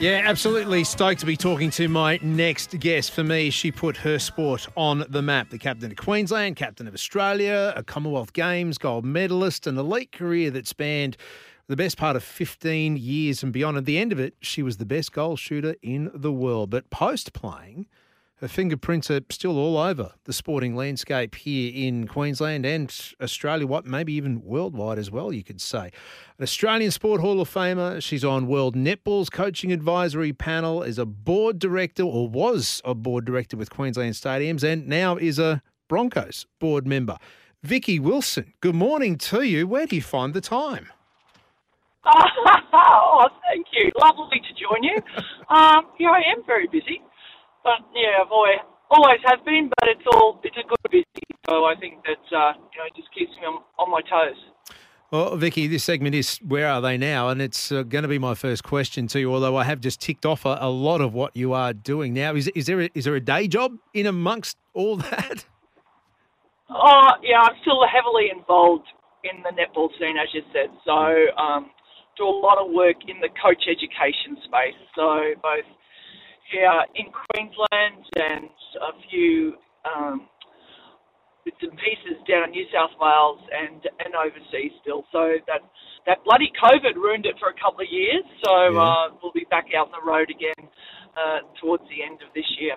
Yeah, absolutely stoked to be talking to my next guest. For me, she put her sport on the map. The captain of Queensland, captain of Australia, a Commonwealth Games gold medalist, and an elite career that spanned the best part of 15 years and beyond. At the end of it, she was the best goal shooter in the world. But post playing, her fingerprints are still all over the sporting landscape here in Queensland and Australia, what maybe even worldwide as well, you could say. An Australian Sport Hall of Famer, she's on World Netball's coaching advisory panel, is a board director or was a board director with Queensland Stadiums, and now is a Broncos board member. Vicki Wilson, good morning to you. Where do you find the time? oh, thank you. Lovely to join you. Um, I am very busy. But yeah, I've always always have been, but it's all it's a good busy. So I think that uh, you know it just keeps me on, on my toes. Well, Vicki, this segment is Where Are They Now? And it's uh, going to be my first question to you, although I have just ticked off a, a lot of what you are doing now. Is, is, there a, is there a day job in amongst all that? Oh, yeah, I'm still heavily involved in the netball scene, as you said. So, um, do a lot of work in the coach education space. So, both here in Queensland and a few um, bits and pieces down in New South Wales and and overseas still. So that that bloody COVID ruined it for a couple of years. So Yeah. uh, we'll be back out on the road again uh, towards the end of this year.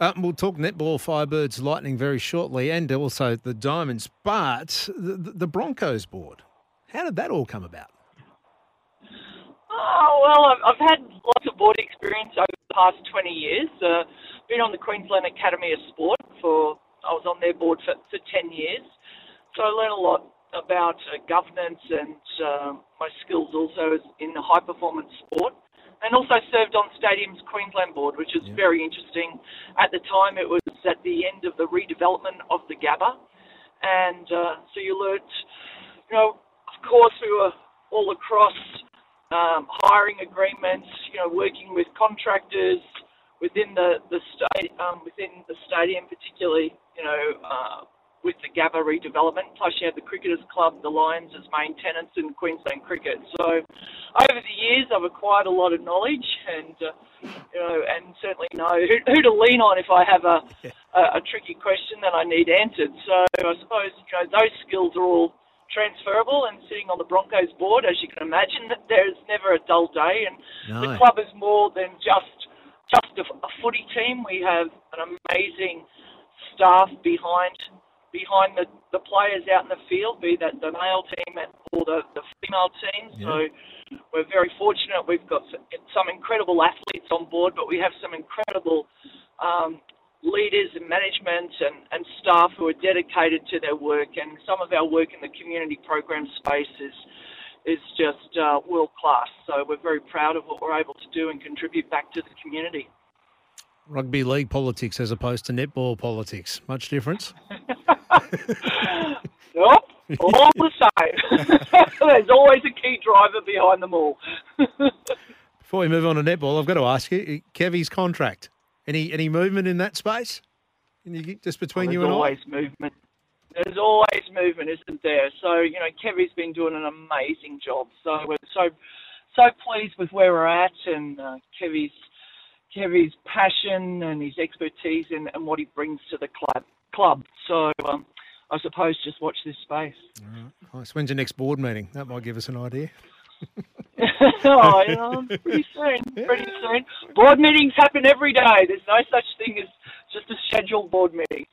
Uh, we'll talk netball, Firebirds, Lightning very shortly, and also the Diamonds. But the, the Broncos board, how did that all come about? Oh, well, I've, had lots of board experience over the past 20 years. Uh, been on the Queensland Academy of Sport for, I was on their board for, for 10 years. So I learned a lot about uh, governance and uh, my skills also in the high performance sport. And also served on Stadium's Queensland board, which was very interesting. At the time, it was at the end of the redevelopment of the Gabba. And uh, so you learnt, you know, of course, we were all across um, hiring agreements, you know, working with contractors within the the state, um, within the stadium, particularly, you know, uh, with the Gabba redevelopment. Plus, you had the Cricketers Club, the Lions as main tenants in Queensland cricket. So, over the years, I've acquired a lot of knowledge, and uh, you know, and certainly know who, who to lean on if I have a, a a tricky question that I need answered. So, I suppose you know those skills are all transferable and sitting on the Broncos board, as you can imagine, that there's never a dull day and the club is more than just just a, a footy team. We have an amazing staff behind behind the, the players out in the field, be that the male team or the, the female team. So we're very fortunate. We've got some, some incredible athletes on board, but we have some incredible um, leaders and management and, and staff who are dedicated to their work. And some of our work in the community program space is is just uh, world class. So we're very proud of what we're able to do and contribute back to the community. Rugby league politics as opposed to netball politics. Much difference? Nope, all the same. There's always a key driver behind them all. Before we move on to netball, I've got to ask you, Kevy's contract. Any any movement in that space? You just between There's you and always movement. There's always movement, isn't there? So you know, Kevy's been doing an amazing job. So we're so so pleased with where we're at, and uh, Kevy's Kevy's passion and his expertise and, and what he brings to the club. Club. So um, I suppose just watch this space. I? Nice. When's your next board meeting? That might give us an idea. oh, you know, pretty soon, pretty soon. Board meetings happen every day. There's no such thing as just a scheduled board meeting.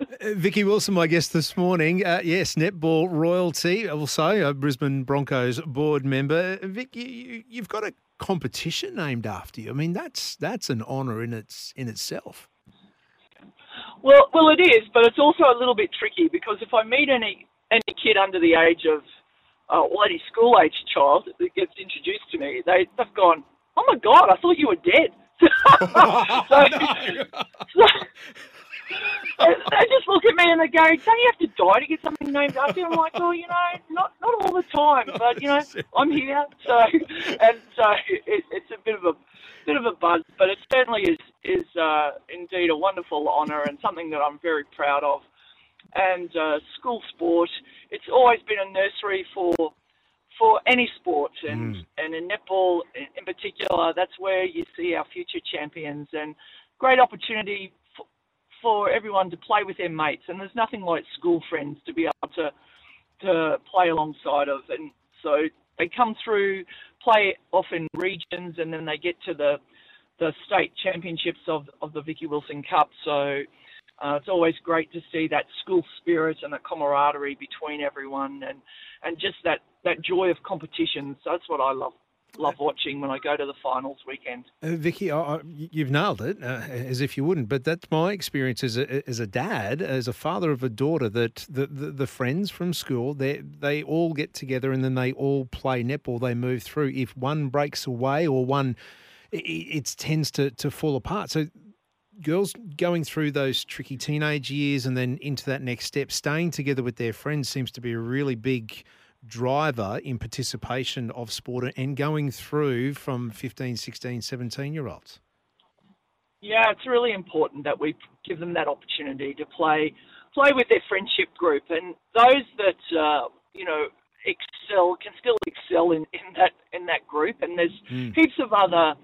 Uh, Vicki Wilson, my guest this morning. Uh, yes, netball royalty, also a Brisbane Broncos board member. Uh, Vic, you, you, you've got a competition named after you. I mean, that's that's an honour in its in itself. Well, well, it is, but it's also a little bit tricky because if I meet any any kid under the age of, uh, any school age child that gets introduced to me, they they've gone, oh my god, I thought you were dead. so, so, they just look at me and they go, "Don't you have to die to get something named after you?" I'm like, "Well, you know, not not all the time, but you know, I'm here." So, and so it, it's a bit of a bit of a buzz, but it certainly is is uh, indeed a wonderful honour and something that I'm very proud of. And uh, school sport, it's always been a nursery for for any sport, and mm. and in netball in, particular, that's where you see our future champions and great opportunity for everyone to play with their mates, and there's nothing like school friends to be able to to play alongside of, and so they come through, play off in regions, and then they get to the the state championships of of the Vicki Wilson Cup. So uh, it's always great to see that school spirit and the camaraderie between everyone, and and just that that joy of competition. So that's what I love love watching when I go to the finals weekend. Uh, Vicki, I, I, you've nailed it, uh, as if you wouldn't. But that's my experience as a, as a dad, as a father of a daughter. That the, the, the friends from school, they they all get together and then they all play netball. They move through. If one breaks away or one, it, it tends to to fall apart. So girls going through those tricky teenage years and then into that next step, staying together with their friends seems to be a really big driver in participation of sport and going through from 15, 16, 17 year olds? Yeah, it's really important that we give them that opportunity to play play with their friendship group, and those that uh, you know excel can still excel in, in that in that group. And there's mm. heaps of other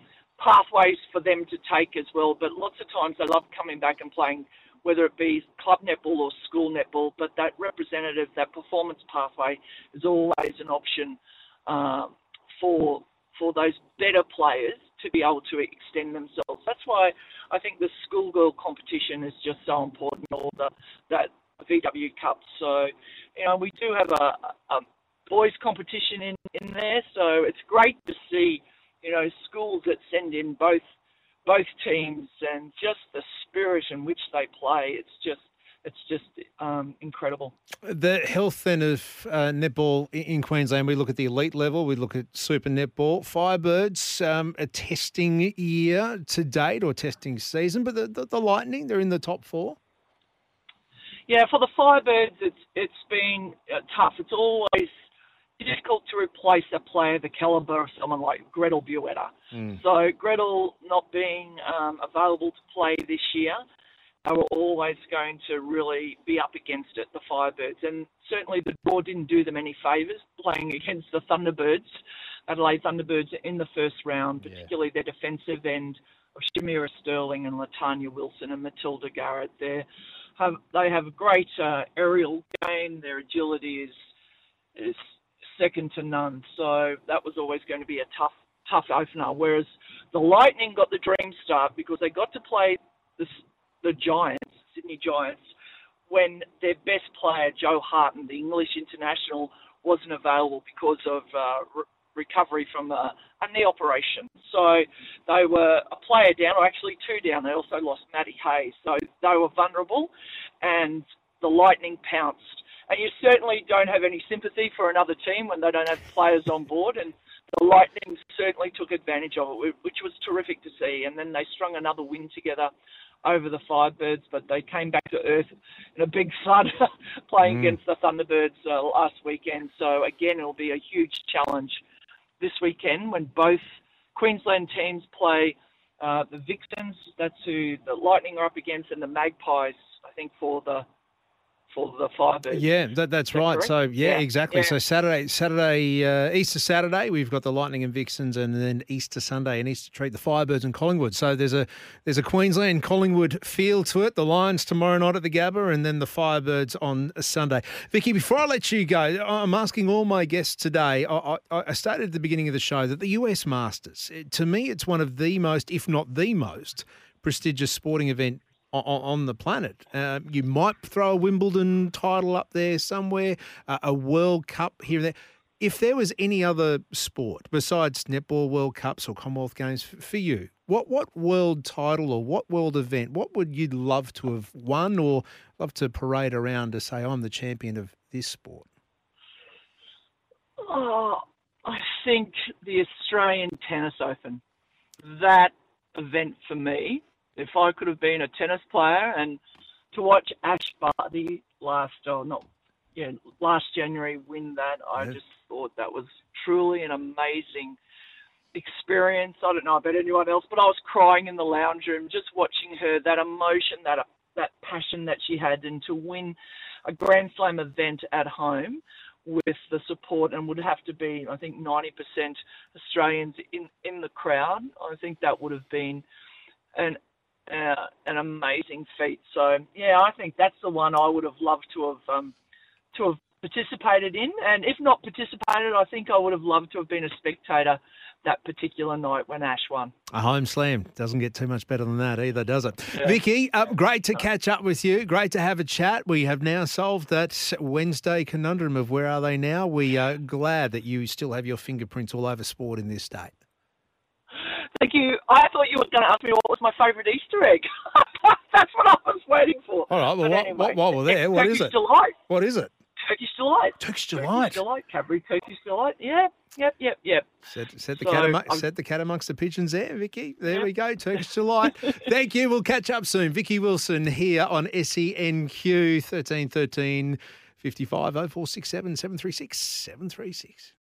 pathways for them to take as well. But lots of times they love coming back and playing whether it be club netball or school netball, but that representative, that performance pathway is always an option uh, for for those better players to be able to extend themselves. That's why I think the schoolgirl competition is just so important, or the that VW Cup. So, you know, we do have a, a boys competition in in there, so it's great to see, you know, schools that send in both both teams and just the spirit in which they play. It's just it's just um, incredible. The health then of uh, netball in Queensland, we look at the elite level, we look at super netball. Firebirds, um, a testing year to date or testing season, but the, the, the, Lightning, they're in the top four. Yeah, for the Firebirds, it's it's been uh, tough. It's always difficult to replace a player the caliber of someone like Gretel Bueta. Mm. So Gretel not being um, available to play this year, they were always going to really be up against it, the Firebirds. And certainly the draw didn't do them any favours playing against the Thunderbirds, Adelaide Thunderbirds in the first round, particularly yeah. their defensive end of Shamera Sterling and Latanya Wilson and Matilda Garrett. They have they have a great uh, aerial game. Their agility is is second to none. So that was always going to be a tough, tough opener. Whereas the Lightning got the dream start because they got to play the, the Giants, Sydney Giants, when their best player, Jo Harten, the English international, wasn't available because of uh, re- recovery from a, a knee operation. So they were a player down, or actually two down. They also lost Matty Hayes. So they were vulnerable, and the Lightning pounced and you certainly don't have any sympathy for another team when they don't have players on board. And the Lightning certainly took advantage of it, which was terrific to see. And then they strung another win together over the Firebirds, but they came back to earth in a big thud playing mm. against the Thunderbirds uh, last weekend. So again, it'll be a huge challenge this weekend when both Queensland teams play uh, the Vixens. That's who the Lightning are up against, and the Magpies. I think for the for the Firebirds. Yeah, that, that's right. Correct? So yeah, yeah, exactly. Yeah. So Saturday, Saturday, uh, Easter Saturday, we've got the Lightning and Vixens, and then Easter Sunday and Easter treat the Firebirds and Collingwood. So there's a there's a Queensland Collingwood feel to it. The Lions tomorrow night at the Gabba, and then the Firebirds on Sunday. Vicki, before I let you go, I'm asking all my guests today. I, I, I stated at the beginning of the show that the US Masters, to me, it's one of the most, if not the most, prestigious sporting event on, the planet. Uh, you might throw a Wimbledon title up there somewhere, uh, a World Cup here and there. If there was any other sport besides netball World Cups or Commonwealth Games for you, What what world title or what world event? What would you love to have won or love to parade around to say I'm the champion of this sport? Oh, I think the Australian Tennis Open. That event for me. If I could have been a tennis player and to watch Ash Barty last, oh not, yeah, last January win that, I Yeah. just thought that was truly an amazing experience. I don't know about anyone else, but I was crying in the lounge room just watching her. That emotion, that that passion that she had, and to win a Grand Slam event at home with the support and would have to be, I think, 90% Australians in in the crowd. I think that would have been an uh, an amazing feat. So yeah, I think that's the one I would have loved to have um, to have participated in, and if not participated, I think I would have loved to have been a spectator that particular night when Ash won. A home slam doesn't get too much better than that either, does it? Vicki, uh, great to catch up with you. Great to have a chat. We have now solved that Wednesday conundrum of where are they now. We are glad that you still have your fingerprints all over sport in this state. Thank you. I thought you were going to ask me what was my favourite Easter egg. That's what I was waiting for. All right, well, what- anyway, what- while we're there, what is Turkish it? Delight. What is it? Turkish delight. Turkish Turkish delight. delight. Cadbury Turkish delight. Yeah. Yep. Yep. Yep. Set, set, the So, cat set the cat amongst the pigeons there, Vicki. There Yeah. we go. Turkish delight. Thank you. We'll catch up soon. Vicki Wilson here on SENQ 1313 55 0467 736 736.